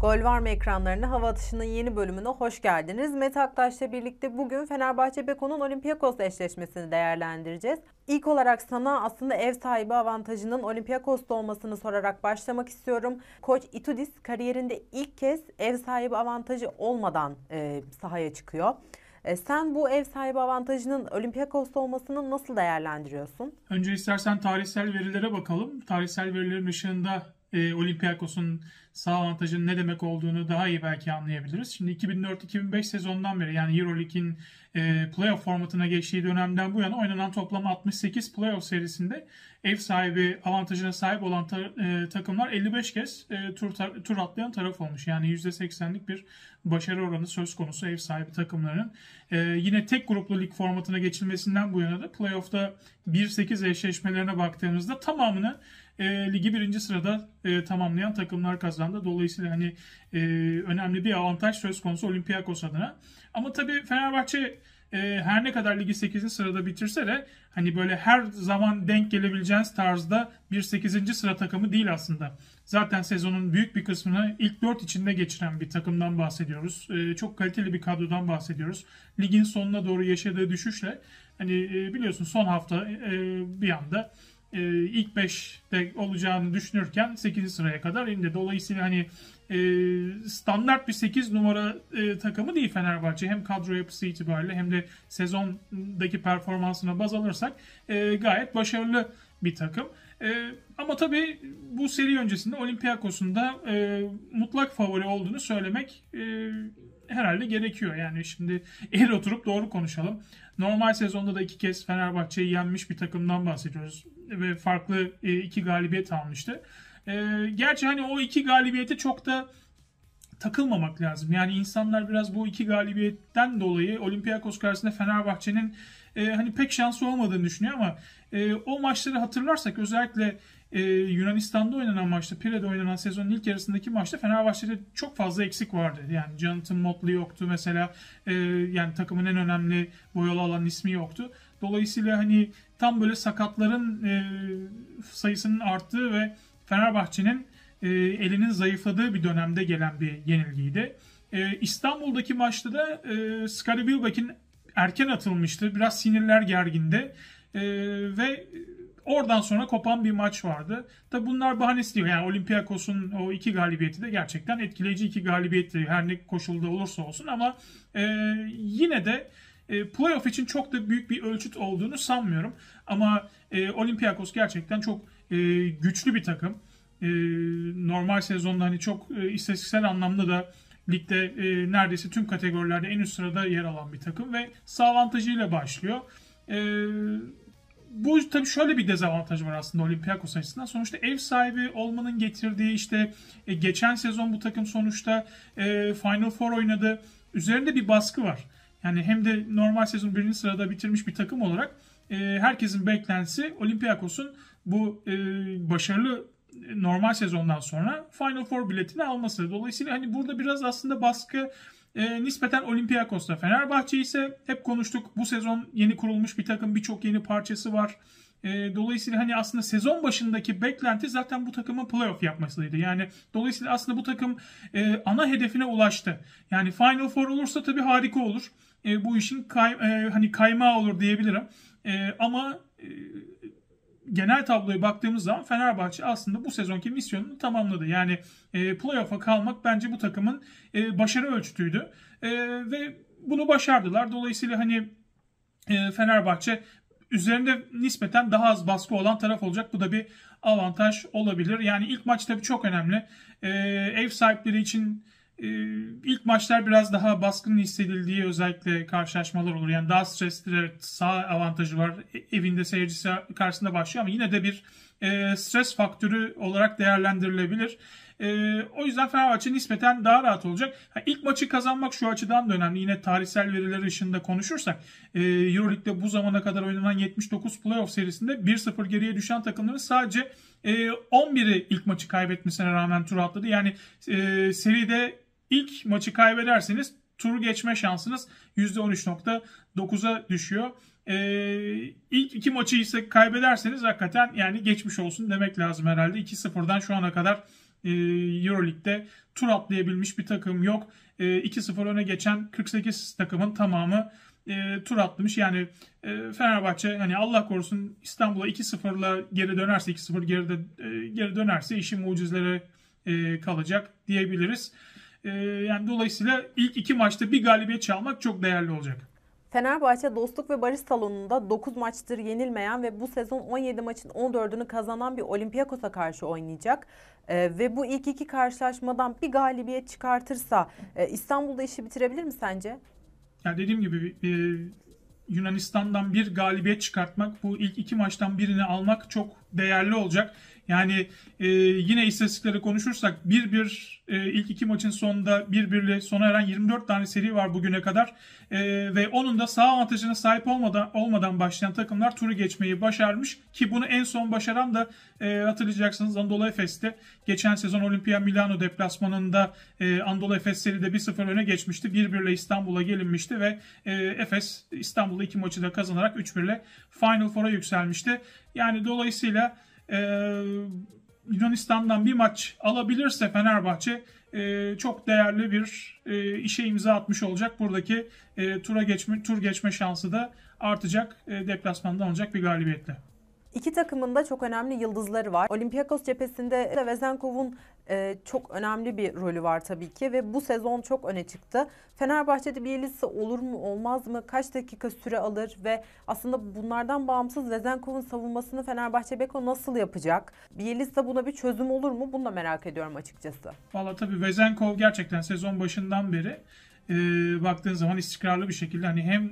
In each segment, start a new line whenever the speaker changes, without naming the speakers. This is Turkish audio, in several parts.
Gol var mı ekranlarına hava atışının yeni bölümüne hoş geldiniz. Mete Aktaş'la birlikte bugün Fenerbahçe Beko'nun Olympiakos eşleşmesini değerlendireceğiz. İlk olarak sana aslında ev sahibi avantajının Olympiakos'ta olmasını sorarak başlamak istiyorum. Koç Itudis kariyerinde ilk kez ev sahibi avantajı olmadan e, sahaya çıkıyor. E, sen bu ev sahibi avantajının Olympiakos'ta olmasını nasıl değerlendiriyorsun?
Önce istersen tarihsel verilere bakalım. Tarihsel verilerin ışığında e, Olympiakos'un sağ avantajının ne demek olduğunu daha iyi belki anlayabiliriz. Şimdi 2004-2005 sezonundan beri yani Euroleague'in e, playoff formatına geçtiği dönemden bu yana oynanan toplam 68 playoff serisinde ev sahibi avantajına sahip olan ta, e, takımlar 55 kez e, tur, tar, tur atlayan taraf olmuş. Yani %80'lik bir başarı oranı söz konusu ev sahibi takımların. E, yine tek gruplu lig formatına geçilmesinden bu yana da playoff'ta 1-8 eşleşmelerine baktığımızda tamamını e, ligi birinci sırada e, tamamlayan takımlar kazandı. Dolayısıyla hani e, önemli bir avantaj söz konusu Olympiakos adına. Ama tabii Fenerbahçe e, her ne kadar ligi 8. sırada bitirse de hani böyle her zaman denk gelebileceğiniz tarzda bir 8. sıra takımı değil aslında. Zaten sezonun büyük bir kısmını ilk 4 içinde geçiren bir takımdan bahsediyoruz. E, çok kaliteli bir kadrodan bahsediyoruz. Ligin sonuna doğru yaşadığı düşüşle hani e, biliyorsun son hafta e, bir anda e, ilk 5'te olacağını düşünürken 8. sıraya kadar indi. Dolayısıyla hani e, standart bir 8 numara e, takımı değil Fenerbahçe. Hem kadro yapısı itibariyle hem de sezondaki performansına baz alırsak e, gayet başarılı bir takım. E, ama tabii bu seri öncesinde Olympiakos'un da e, mutlak favori olduğunu söylemek e, herhalde gerekiyor. Yani şimdi eğer oturup doğru konuşalım. Normal sezonda da iki kez Fenerbahçe'yi yenmiş bir takımdan bahsediyoruz. Ve farklı e, iki galibiyet almıştı. E, gerçi hani o iki galibiyete çok da takılmamak lazım. Yani insanlar biraz bu iki galibiyetten dolayı Olympiakos karşısında Fenerbahçe'nin e, hani pek şansı olmadığını düşünüyor ama o maçları hatırlarsak özellikle e, Yunanistan'da oynanan maçta, Pire'de oynanan sezonun ilk yarısındaki maçta Fenerbahçe'de çok fazla eksik vardı. Yani Jonathan Motley yoktu mesela. E, yani takımın en önemli boyalı alan ismi yoktu. Dolayısıyla hani tam böyle sakatların e, sayısının arttığı ve Fenerbahçe'nin e, elinin zayıfladığı bir dönemde gelen bir yenilgiydi. E, İstanbul'daki maçta da e, Scottie Bilbeck'in erken atılmıştı. Biraz sinirler gergindi. E, ve Oradan sonra kopan bir maç vardı. Tabi bunlar bahanesi değil. Yani Olympiakos'un o iki galibiyeti de gerçekten etkileyici iki galibiyetti. Her ne koşulda olursa olsun ama e, yine de e, playoff için çok da büyük bir ölçüt olduğunu sanmıyorum. Ama e, Olympiakos gerçekten çok e, güçlü bir takım. E, normal sezonda hani çok e, istatistiksel anlamda da ligde e, neredeyse tüm kategorilerde en üst sırada yer alan bir takım ve sağ avantajıyla başlıyor. E, bu tabii şöyle bir dezavantaj var aslında Olympiakos açısından. Sonuçta ev sahibi olmanın getirdiği işte e, geçen sezon bu takım sonuçta e, Final Four oynadı. Üzerinde bir baskı var. Yani hem de normal sezon birinci sırada bitirmiş bir takım olarak e, herkesin beklentisi Olympiakos'un bu e, başarılı e, normal sezondan sonra Final Four biletini alması. Dolayısıyla hani burada biraz aslında baskı e, nispeten Olympiakos'ta. Fenerbahçe ise hep konuştuk. Bu sezon yeni kurulmuş bir takım birçok yeni parçası var. E, dolayısıyla hani aslında sezon başındaki beklenti zaten bu takımın playoff yapmasıydı. Yani dolayısıyla aslında bu takım e, ana hedefine ulaştı. Yani Final Four olursa tabii harika olur. E, bu işin kay, e, hani kaymağı olur diyebilirim. E, ama e, genel tabloya baktığımız zaman Fenerbahçe aslında bu sezonki misyonunu tamamladı. Yani e, playoff'a kalmak bence bu takımın e, başarı ölçütüydü. E, ve bunu başardılar. Dolayısıyla hani e, Fenerbahçe üzerinde nispeten daha az baskı olan taraf olacak. Bu da bir avantaj olabilir. Yani ilk maç tabii çok önemli. E, ev sahipleri için ee, ilk maçlar biraz daha baskın hissedildiği özellikle karşılaşmalar olur. Yani daha stresli evet, sağ avantajı var. E, evinde seyircisi karşısında başlıyor ama yine de bir e, stres faktörü olarak değerlendirilebilir. E, o yüzden Fenerbahçe nispeten daha rahat olacak. Ha, ilk maçı kazanmak şu açıdan da önemli. Yine tarihsel veriler ışığında konuşursak e, Euroleague'de bu zamana kadar oynanan 79 playoff serisinde 1-0 geriye düşen takımların sadece e, 11'i ilk maçı kaybetmesine rağmen tur atladı. Yani e, seride İlk maçı kaybederseniz turu geçme şansınız %13.9'a düşüyor. Ee, ilk iki maçı ise kaybederseniz hakikaten yani geçmiş olsun demek lazım herhalde. 2-0'dan şu ana kadar e, Euroleague'de tur atlayabilmiş bir takım yok. E, 2-0 öne geçen 48 takımın tamamı e, tur atlamış. Yani e, Fenerbahçe hani Allah korusun İstanbul'a 2-0'la geri dönerse 2-0 geride e, geri dönerse işi mucizlere e, kalacak diyebiliriz. E, yani dolayısıyla ilk iki maçta bir galibiyet çalmak çok değerli olacak.
Fenerbahçe Dostluk ve Barış Salonu'nda 9 maçtır yenilmeyen ve bu sezon 17 maçın 14'ünü kazanan bir Olympiakos'a karşı oynayacak. Ee, ve bu ilk iki karşılaşmadan bir galibiyet çıkartırsa e, İstanbul'da işi bitirebilir mi sence?
Yani dediğim gibi e, Yunanistan'dan bir galibiyet çıkartmak, bu ilk iki maçtan birini almak çok değerli olacak. Yani e, yine istatistikleri konuşursak 1-1 e, ilk iki maçın sonunda 1-1'le sona eren 24 tane seri var bugüne kadar. E, ve onun da sağ avantajına sahip olmadan olmadan başlayan takımlar turu geçmeyi başarmış. Ki bunu en son başaran da e, hatırlayacaksınız Anadolu Efes'te. Geçen sezon Olimpia Milano deplasmanında e, Anadolu Efes seride 1-0 öne geçmişti. 1-1 ile İstanbul'a gelinmişti ve e, Efes İstanbul'da iki maçı da kazanarak 3-1 ile Final Four'a yükselmişti. Yani dolayısıyla e, Yunanistan'dan bir maç alabilirse Fenerbahçe e, çok değerli bir e, işe imza atmış olacak. Buradaki e, tura geçme tur geçme şansı da artacak. E, deplasmanda alacak bir galibiyetle.
İki takımın da çok önemli yıldızları var. Olympiakos cephesinde de Vezenkov'un e, çok önemli bir rolü var tabii ki ve bu sezon çok öne çıktı. Fenerbahçe'de bir Bielitsa olur mu olmaz mı? Kaç dakika süre alır ve aslında bunlardan bağımsız Vezenkov'un savunmasını Fenerbahçe Beko nasıl yapacak? Bir Bielitsa buna bir çözüm olur mu? Bunu da merak ediyorum açıkçası.
Valla tabii Vezenkov gerçekten sezon başından beri e, baktığın zaman istikrarlı bir şekilde hani hem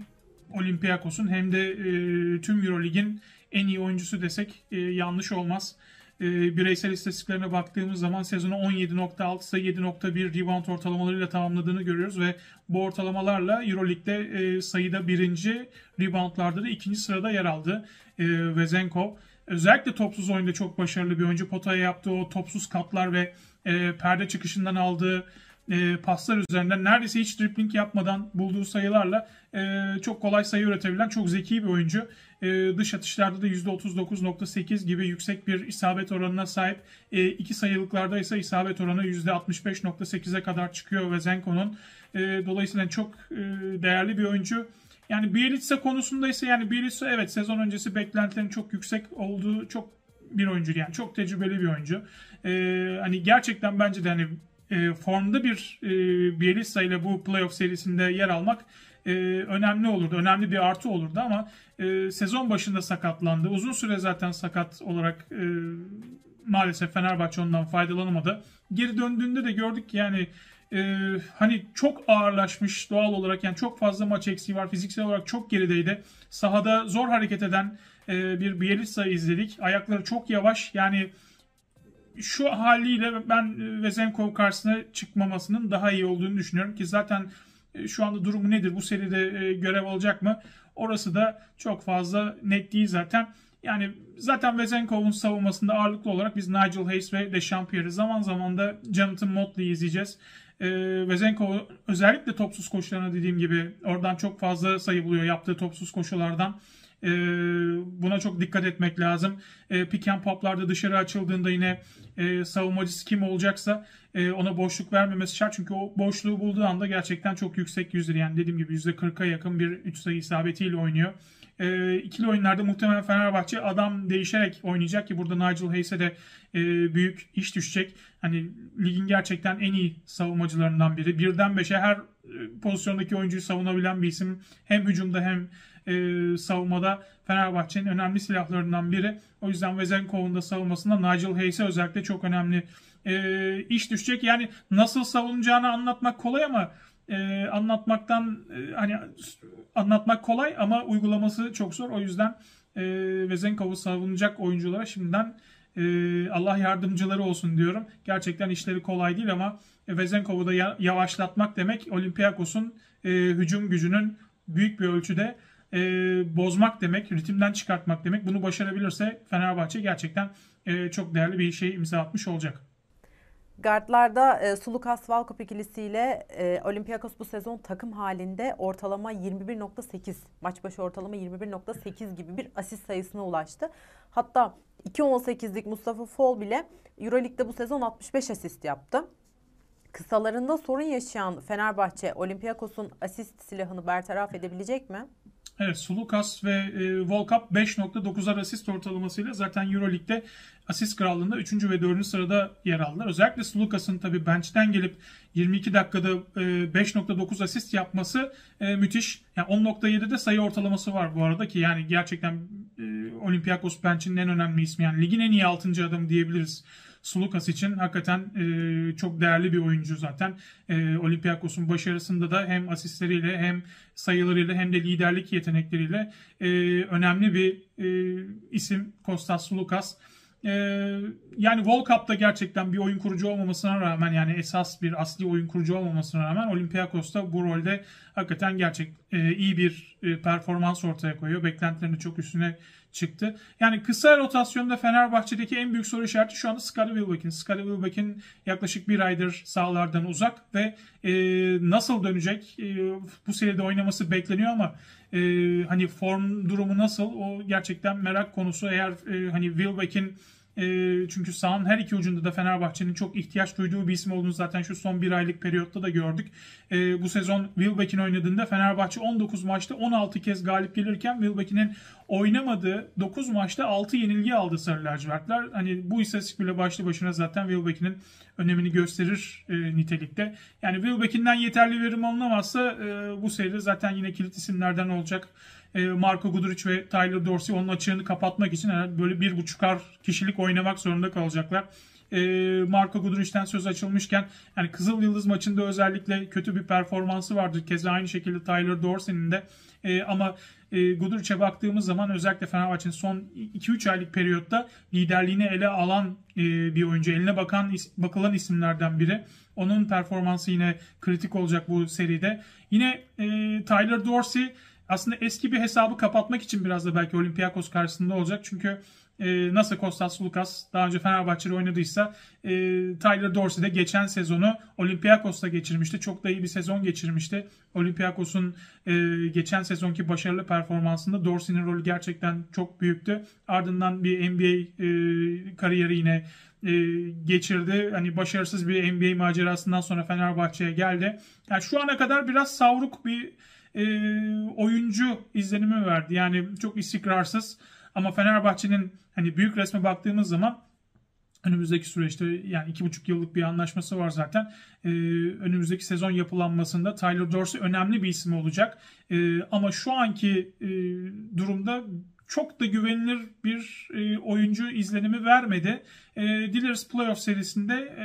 Olympiakos'un hem de e, tüm Eurolig'in en iyi oyuncusu desek e, yanlış olmaz. E, bireysel istatistiklerine baktığımız zaman sezonu 17.6 sayı 7.1 rebound ortalamalarıyla tamamladığını görüyoruz ve bu ortalamalarla Euroleague'de e, sayıda birinci, reboundlarda da ikinci sırada yer aldı e, Vezenkov. Özellikle topsuz oyunda çok başarılı bir oyuncu. Potaya yaptığı o topsuz katlar ve e, perde çıkışından aldığı e, paslar üzerinden neredeyse hiç dribbling yapmadan bulduğu sayılarla e, çok kolay sayı üretebilen çok zeki bir oyuncu. E, dış atışlarda da %39.8 gibi yüksek bir isabet oranına sahip. E, iki sayılıklarda ise isabet oranı %65.8'e kadar çıkıyor Vezenko'nun. E, dolayısıyla çok e, değerli bir oyuncu. Yani Bielitsa konusunda ise yani Bielitsa evet sezon öncesi beklentilerin çok yüksek olduğu çok bir oyuncu yani çok tecrübeli bir oyuncu. Ee, hani gerçekten bence de hani e, formda bir e, Bielitsa ile bu playoff serisinde yer almak e, önemli olurdu. Önemli bir artı olurdu ama e, sezon başında sakatlandı. Uzun süre zaten sakat olarak e, maalesef Fenerbahçe ondan faydalanamadı. Geri döndüğünde de gördük ki yani e, hani çok ağırlaşmış doğal olarak yani çok fazla maç eksiği var. Fiziksel olarak çok gerideydi. Sahada zor hareket eden e, bir Bielitsa izledik. Ayakları çok yavaş yani şu haliyle ben Vezenkov karşısına çıkmamasının daha iyi olduğunu düşünüyorum ki zaten e, şu anda durumu nedir? Bu seride e, görev alacak mı? Orası da çok fazla net değil zaten. Yani zaten Vezenkov'un savunmasında ağırlıklı olarak biz Nigel Hayes ve Dechampierre'i zaman zaman da Jonathan Motley'i izleyeceğiz. E, Vezenkov özellikle topsuz koşularına dediğim gibi oradan çok fazla sayı buluyor yaptığı topsuz koşulardan. E, buna çok dikkat etmek lazım. E, pick and poplarda dışarı açıldığında yine e, savunmacısı kim olacaksa e, ona boşluk vermemesi şart. Çünkü o boşluğu bulduğu anda gerçekten çok yüksek yüzdür. Yani dediğim gibi %40'a yakın bir 3 sayı isabetiyle oynuyor. E, ikili oyunlarda muhtemelen Fenerbahçe adam değişerek oynayacak ki burada Nigel Hayes'e de e, büyük iş düşecek. Hani ligin gerçekten en iyi savunmacılarından biri. Birden beşe her e, pozisyondaki oyuncuyu savunabilen bir isim. Hem hücumda hem e, savunmada Fenerbahçe'nin önemli silahlarından biri. O yüzden Vezenkov'un da savunmasında Nigel Hayes'e özellikle çok önemli e, iş düşecek. Yani nasıl savunacağını anlatmak kolay ama e, anlatmaktan e, hani anlatmak kolay ama uygulaması çok zor. O yüzden e, Vezenkov'u savunacak oyunculara şimdiden e, Allah yardımcıları olsun diyorum. Gerçekten işleri kolay değil ama Vezenkov'u da yavaşlatmak demek Olympiakos'un e, hücum gücünün büyük bir ölçüde e, bozmak demek, ritimden çıkartmak demek. Bunu başarabilirse Fenerbahçe gerçekten e, çok değerli bir şey imza atmış olacak.
Gardlarda e, Sulukas Valkop ikilisiyle e, Olympiakos bu sezon takım halinde ortalama 21.8 maç başı ortalama 21.8 gibi bir asist sayısına ulaştı. Hatta 2.18'lik Mustafa Fol bile Euroleague'de bu sezon 65 asist yaptı. Kısalarında sorun yaşayan Fenerbahçe Olympiakos'un asist silahını bertaraf edebilecek mi?
Evet Sulukas ve e, Volkap 5.9'ar asist ortalamasıyla zaten Euroleague'de asist krallığında 3. ve 4. sırada yer aldılar. Özellikle Sulukas'ın tabii bench'ten gelip 22 dakikada e, 5.9 asist yapması e, müthiş. Yani 10.7'de sayı ortalaması var bu arada ki yani gerçekten e, Olympiakos bench'in en önemli ismi. Yani ligin en iyi 6. adamı diyebiliriz. Sulukas için hakikaten e, çok değerli bir oyuncu zaten. E, Olympiakos'un başarısında da hem asistleriyle hem sayılarıyla hem de liderlik yetenekleriyle e, önemli bir e, isim Kostas Sulukas. E, yani World Cup'ta gerçekten bir oyun kurucu olmamasına rağmen yani esas bir asli oyun kurucu olmamasına rağmen Olympiakos'ta bu rolde hakikaten gerçek e, iyi bir e, performans ortaya koyuyor. Beklentilerinin çok üstüne çıktı. Yani kısa rotasyonda Fenerbahçe'deki en büyük soru işareti şu anda Scottie Wilbeck'in. Scottie Wilbeck'in yaklaşık bir aydır sahalardan uzak ve e, nasıl dönecek? E, bu seride oynaması bekleniyor ama e, hani form durumu nasıl? O gerçekten merak konusu. Eğer e, hani Wilbeck'in e, çünkü sahanın her iki ucunda da Fenerbahçe'nin çok ihtiyaç duyduğu bir isim olduğunu zaten şu son bir aylık periyotta da gördük. E, bu sezon Wilbeck'in oynadığında Fenerbahçe 19 maçta 16 kez galip gelirken Wilbeck'in oynamadığı 9 maçta 6 yenilgi aldı Sarı Lacivertler. Hani bu istatistik bile başlı başına zaten Wilbeck'in önemini gösterir e, nitelikte. Yani Wilbeck'inden yeterli verim alınamazsa e, bu seride zaten yine kilit isimlerden olacak. E, Marco Guduric ve Tyler Dorsey onun açığını kapatmak için böyle bir buçukar kişilik oynamak zorunda kalacaklar. E, Marco Guduric'ten söz açılmışken yani Kızıl Yıldız maçında özellikle kötü bir performansı vardır. Keza aynı şekilde Tyler Dorsey'nin de e, ama e, Guduric'e baktığımız zaman özellikle Fenerbahçe'nin son 2-3 aylık periyotta liderliğini ele alan bir oyuncu. Eline bakan bakılan isimlerden biri. Onun performansı yine kritik olacak bu seride. Yine Tyler Dorsey aslında eski bir hesabı kapatmak için biraz da belki Olympiakos karşısında olacak. Çünkü e, nasıl Kostas Lukas daha önce Fenerbahçe'de oynadıysa e, Tyler Dorsey de geçen sezonu Olympiakos'ta geçirmişti. Çok da iyi bir sezon geçirmişti. Olympiakos'un e, geçen sezonki başarılı performansında Dorsey'nin rolü gerçekten çok büyüktü. Ardından bir NBA e, kariyeri yine e, geçirdi. Hani başarısız bir NBA macerasından sonra Fenerbahçe'ye geldi. Yani şu ana kadar biraz savruk bir e, oyuncu izlenimi verdi. Yani çok istikrarsız ama Fenerbahçe'nin hani büyük resme baktığımız zaman önümüzdeki süreçte yani iki buçuk yıllık bir anlaşması var zaten. Ee, önümüzdeki sezon yapılanmasında Tyler Dorsey önemli bir isim olacak. Ee, ama şu anki e, durumda çok da güvenilir bir e, oyuncu izlenimi vermedi. E, Dileriz Playoff serisinde e,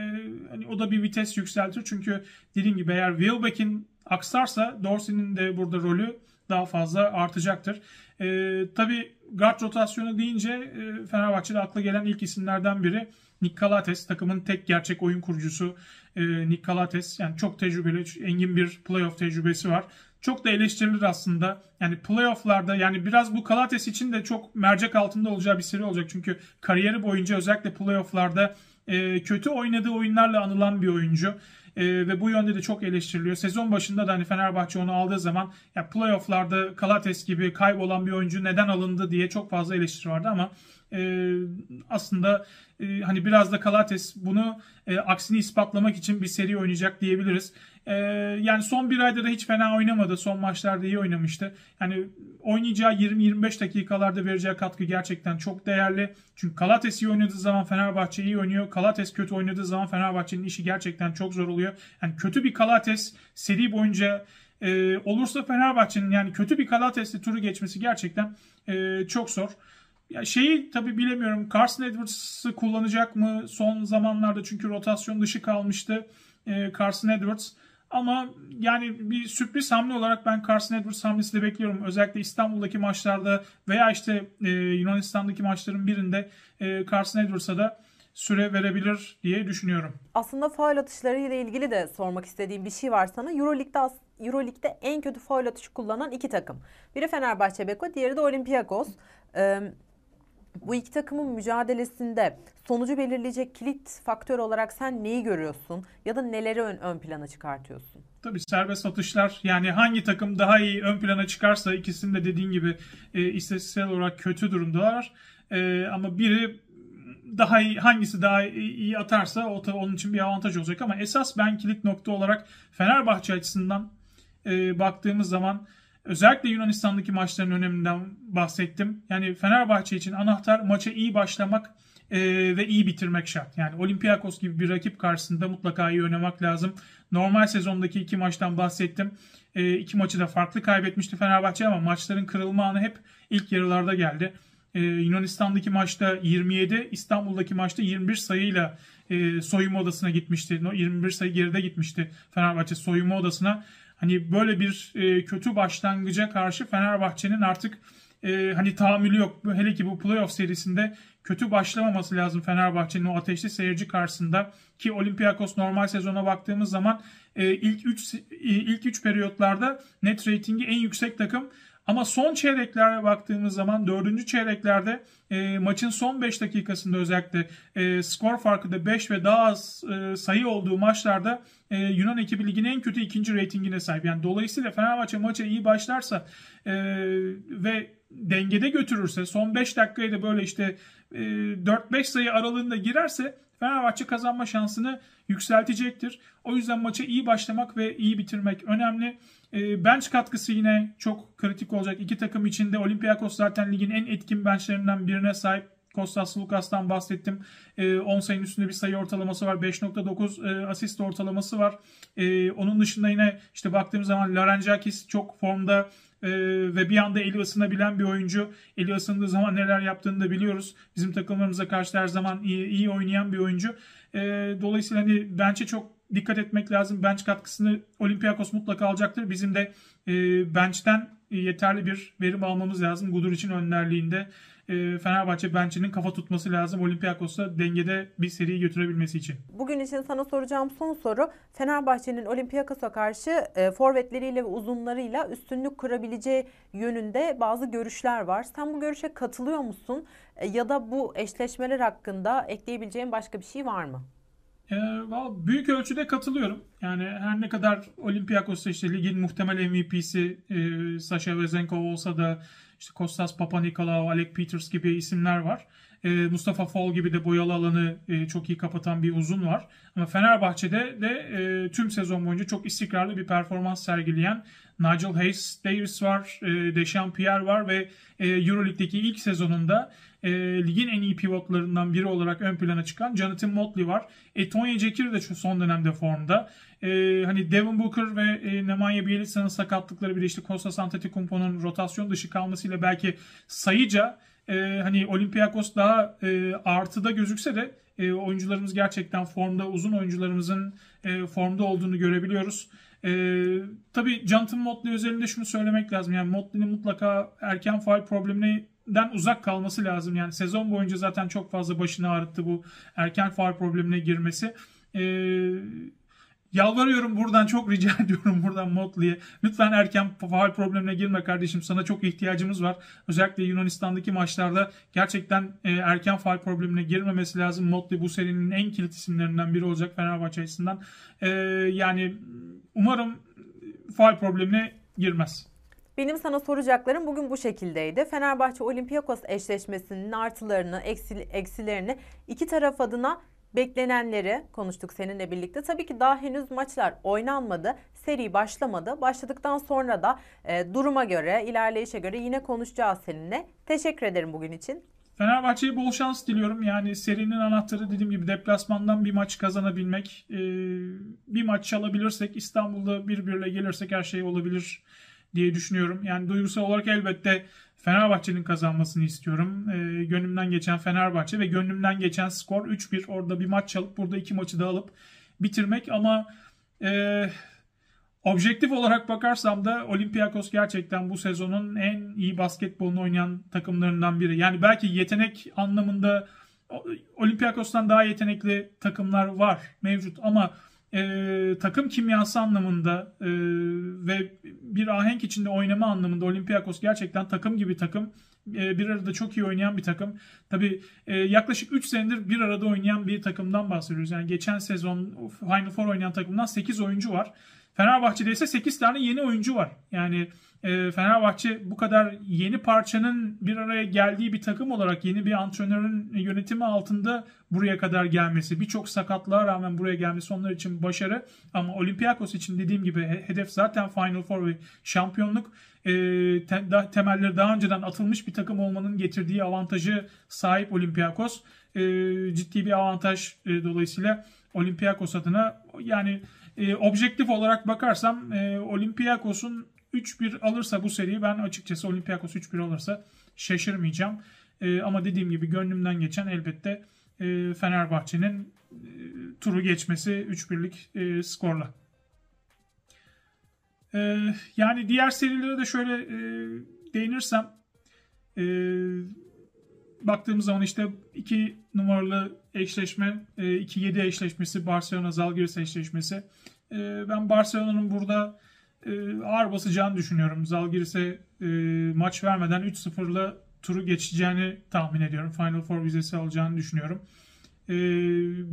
hani o da bir vites yükseltir. Çünkü dediğim gibi eğer Wilbeck'in aksarsa Dorsey'nin de burada rolü daha fazla artacaktır. E, tabii guard rotasyonu deyince e, Fenerbahçe'de akla gelen ilk isimlerden biri Nick Calates. Takımın tek gerçek oyun kurucusu e, Nick Calates. Yani çok tecrübeli, engin bir playoff tecrübesi var. Çok da eleştirilir aslında. Yani playofflarda yani biraz bu Calates için de çok mercek altında olacağı bir seri olacak. Çünkü kariyeri boyunca özellikle playofflarda e, kötü oynadığı oyunlarla anılan bir oyuncu. E, ve bu yönde de çok eleştiriliyor. Sezon başında da hani Fenerbahçe onu aldığı zaman ya playofflarda Kalates gibi kaybolan bir oyuncu neden alındı diye çok fazla eleştiri vardı ama e, aslında e, hani biraz da Kalates bunu e, aksini ispatlamak için bir seri oynayacak diyebiliriz. E, yani son bir ayda da hiç fena oynamadı. Son maçlarda iyi oynamıştı. Yani oynayacağı 20-25 dakikalarda vereceği katkı gerçekten çok değerli. Çünkü Kalates iyi oynadığı zaman Fenerbahçe iyi oynuyor. Kalates kötü oynadığı zaman Fenerbahçe'nin işi gerçekten çok zor oluyor. Yani kötü bir Kalates seri boyunca e, olursa Fenerbahçe'nin yani kötü bir Kalates'li turu geçmesi gerçekten e, çok zor. Ya şeyi tabii bilemiyorum. Carson Edwards'ı kullanacak mı son zamanlarda çünkü rotasyon dışı kalmıştı e, Carson Edwards. Ama yani bir sürpriz hamle olarak ben Carson Edwards hamlesi de bekliyorum. Özellikle İstanbul'daki maçlarda veya işte e, Yunanistan'daki maçların birinde e, Carson Edwards'a da süre verebilir diye düşünüyorum.
Aslında faul atışları ile ilgili de sormak istediğim bir şey var sana. Euroleague'de Euroleague'de en kötü faul atışı kullanan iki takım. Biri Fenerbahçe Beko, diğeri de Olympiakos. Ee, bu iki takımın mücadelesinde sonucu belirleyecek kilit faktör olarak sen neyi görüyorsun ya da neleri ön, ön plana çıkartıyorsun?
Tabii serbest atışlar yani hangi takım daha iyi ön plana çıkarsa ikisinin de dediğin gibi e, istatistiksel olarak kötü durumdalar. E, ama biri daha iyi, hangisi daha iyi atarsa o tabii onun için bir avantaj olacak ama esas ben kilit nokta olarak Fenerbahçe açısından e, baktığımız zaman özellikle Yunanistan'daki maçların öneminden bahsettim. Yani Fenerbahçe için anahtar maça iyi başlamak e, ve iyi bitirmek şart. Yani Olympiakos gibi bir rakip karşısında mutlaka iyi oynamak lazım. Normal sezondaki iki maçtan bahsettim. E, iki maçı da farklı kaybetmişti Fenerbahçe ama maçların kırılma anı hep ilk yarılarda geldi. Ee, Yunanistan'daki maçta 27, İstanbul'daki maçta 21 sayıyla e, soyunma odasına gitmişti. 21 sayı geride gitmişti Fenerbahçe soyunma odasına. Hani böyle bir e, kötü başlangıca karşı Fenerbahçe'nin artık e, hani tahammülü yok. Hele ki bu playoff serisinde kötü başlamaması lazım Fenerbahçe'nin o ateşli seyirci karşısında ki Olympiakos normal sezona baktığımız zaman e, ilk 3 ilk 3 periyotlarda net ratingi en yüksek takım ama son çeyreklere baktığımız zaman dördüncü çeyreklerde e, maçın son 5 dakikasında özellikle e, skor farkı da 5 ve daha az e, sayı olduğu maçlarda e, Yunan ekibi ligin en kötü ikinci reytingine sahip. Yani dolayısıyla Fenerbahçe maça iyi başlarsa e, ve dengede götürürse son 5 dakikayı da böyle işte e, 4-5 sayı aralığında girerse Fenerbahçe kazanma şansını yükseltecektir. O yüzden maça iyi başlamak ve iyi bitirmek önemli. E, bench katkısı yine çok kritik olacak. İki takım içinde Olympiakos zaten ligin en etkin benchlerinden birine sahip. Kostas Lukas'tan bahsettim. 10 e, sayının üstünde bir sayı ortalaması var. 5.9 e, asist ortalaması var. E, onun dışında yine işte baktığımız zaman Larenjakis çok formda ve bir anda eli ısınabilen bir oyuncu. Eli ısındığı zaman neler yaptığını da biliyoruz. Bizim takımlarımıza karşı her zaman iyi, iyi oynayan bir oyuncu. dolayısıyla hani bench'e çok dikkat etmek lazım. Bench katkısını Olympiakos mutlaka alacaktır. Bizim de e, bench'ten yeterli bir verim almamız lazım. Gudur için önderliğinde e, Fenerbahçe bench'inin kafa tutması lazım. Olympiakos'ta dengede bir seriyi götürebilmesi için.
Bugün için sana soracağım son soru. Fenerbahçe'nin Olympiakos'a karşı e, forvetleriyle ve uzunlarıyla üstünlük kurabileceği yönünde bazı görüşler var. Sen bu görüşe katılıyor musun? E, ya da bu eşleşmeler hakkında ekleyebileceğin başka bir şey var mı?
E, büyük ölçüde katılıyorum. Yani her ne kadar Olympiakos'ta işte ligin muhtemel MVP'si e, Sasha Vezenkov olsa da işte Kostas Papanikolaou, Alec Peters gibi isimler var. E, Mustafa Fall gibi de boyalı alanı e, çok iyi kapatan bir uzun var. Ama Fenerbahçe'de de e, tüm sezon boyunca çok istikrarlı bir performans sergileyen Nigel Hayes Davis var, e, Deşan Pierre var ve e, Euroleague'deki ilk sezonunda e, ligin en iyi pivotlarından biri olarak ön plana çıkan Jonathan Motley var. E, Cekir de şu son dönemde formda. E, hani Devin Booker ve e, Nemanja Bielica'nın sakatlıkları bir de işte Kostas Antetokounmpo'nun rotasyon dışı kalmasıyla belki sayıca e, hani Olympiakos daha e, artıda gözükse de e, oyuncularımız gerçekten formda. Uzun oyuncularımızın e, formda olduğunu görebiliyoruz. E, tabii Jonathan Motley özelinde şunu söylemek lazım. Yani Motley'nin mutlaka erken faal probleminden uzak kalması lazım. Yani sezon boyunca zaten çok fazla başını ağrıttı bu erken faal problemine girmesi. Eee Yalvarıyorum buradan çok rica ediyorum buradan Motley'e. Lütfen erken faal problemine girme kardeşim. Sana çok ihtiyacımız var. Özellikle Yunanistan'daki maçlarda gerçekten e, erken faal problemine girmemesi lazım. Motley bu serinin en kilit isimlerinden biri olacak Fenerbahçe açısından. E, yani umarım faal problemine girmez.
Benim sana soracaklarım bugün bu şekildeydi. Fenerbahçe Olympiakos eşleşmesinin artılarını, eksilerini iki taraf adına beklenenleri konuştuk seninle birlikte. Tabii ki daha henüz maçlar oynanmadı. Seri başlamadı. Başladıktan sonra da e, duruma göre, ilerleyişe göre yine konuşacağız seninle. Teşekkür ederim bugün için.
Fenerbahçe'ye bol şans diliyorum. Yani serinin anahtarı dediğim gibi deplasmandan bir maç kazanabilmek. Ee, bir maç çalabilirsek İstanbul'da bir birle gelirsek her şey olabilir diye düşünüyorum. Yani duygusal olarak elbette Fenerbahçe'nin kazanmasını istiyorum. E, gönlümden geçen Fenerbahçe ve gönlümden geçen skor 3-1. Orada bir maç çalıp burada iki maçı da alıp bitirmek ama e, objektif olarak bakarsam da Olympiakos gerçekten bu sezonun en iyi basketbolunu oynayan takımlarından biri. Yani belki yetenek anlamında Olympiakos'tan daha yetenekli takımlar var mevcut ama e, takım kimyası anlamında e, ve bir ahenk içinde oynama anlamında Olympiakos gerçekten takım gibi takım. E, bir arada çok iyi oynayan bir takım. Tabi e, yaklaşık 3 senedir bir arada oynayan bir takımdan bahsediyoruz. Yani geçen sezon Final Four oynayan takımdan 8 oyuncu var. Fenerbahçe'de ise 8 tane yeni oyuncu var. Yani e, Fenerbahçe bu kadar yeni parçanın bir araya geldiği bir takım olarak yeni bir antrenörün yönetimi altında buraya kadar gelmesi, birçok sakatlığa rağmen buraya gelmesi onlar için başarı. Ama Olympiakos için dediğim gibi he- hedef zaten Final Four ve şampiyonluk. E, te- da- temelleri daha önceden atılmış bir takım olmanın getirdiği avantajı sahip Olympiakos. E, ciddi bir avantaj e, dolayısıyla Olympiakos adına yani e, objektif olarak bakarsam e, Olympiakos'un 3-1 alırsa bu seriyi ben açıkçası Olympiakos 3-1 alırsa şaşırmayacağım. E, ama dediğim gibi gönlümden geçen elbette e, Fenerbahçe'nin e, turu geçmesi 3-1'lik e, skorla. E, yani diğer serilere de şöyle e, değinirsem e, baktığımız zaman işte 2 numaralı eşleşme, 2-7 eşleşmesi, Barcelona Zalgiris eşleşmesi. E, Ben Barcelona'nın burada e, ağır basacağını düşünüyorum. Zalgiris'e e, maç vermeden 3-0'la turu geçeceğini tahmin ediyorum. Final Four vizesi alacağını düşünüyorum. E,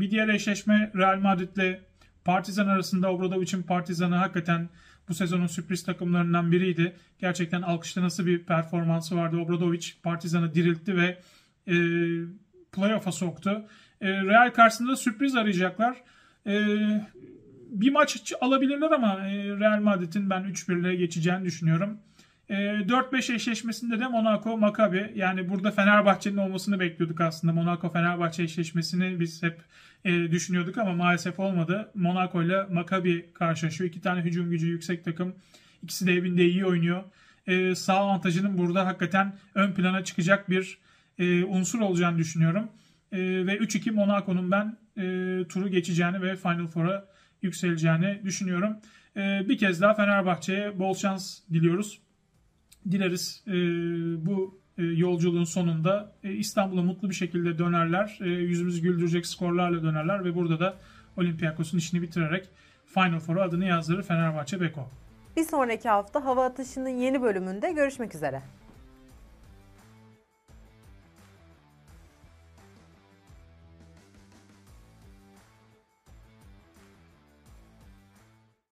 Bir diğer eşleşme Real Madrid'le Partizan arasında Obradovic'in Partizan'ı hakikaten bu sezonun sürpriz takımlarından biriydi. Gerçekten alkışta nasıl bir performansı vardı. Obradovic Partizan'ı diriltti ve e, playoff'a soktu. E, Real karşısında sürpriz arayacaklar. E, bir maç alabilirler ama e, Real Madrid'in ben 3-1 ile geçeceğini düşünüyorum. E, 4-5 eşleşmesinde de Monaco Maccabi yani burada Fenerbahçe'nin olmasını bekliyorduk aslında. Monaco Fenerbahçe eşleşmesini biz hep e, düşünüyorduk ama maalesef olmadı. Monaco ile Maccabi karşılaşıyor. İki tane hücum gücü yüksek takım. İkisi de evinde iyi oynuyor. E, sağ avantajının burada hakikaten ön plana çıkacak bir e, unsur olacağını düşünüyorum. E, ve 3-2 Monaco'nun ben e, turu geçeceğini ve Final Four'a yükseleceğini düşünüyorum. E, bir kez daha Fenerbahçe'ye bol şans diliyoruz. Dileriz e, bu e, yolculuğun sonunda e, İstanbul'a mutlu bir şekilde dönerler. E, yüzümüzü güldürecek skorlarla dönerler ve burada da Olympiakos'un işini bitirerek Final Four'a adını yazdırır Fenerbahçe Beko.
Bir sonraki hafta hava atışının yeni bölümünde görüşmek üzere.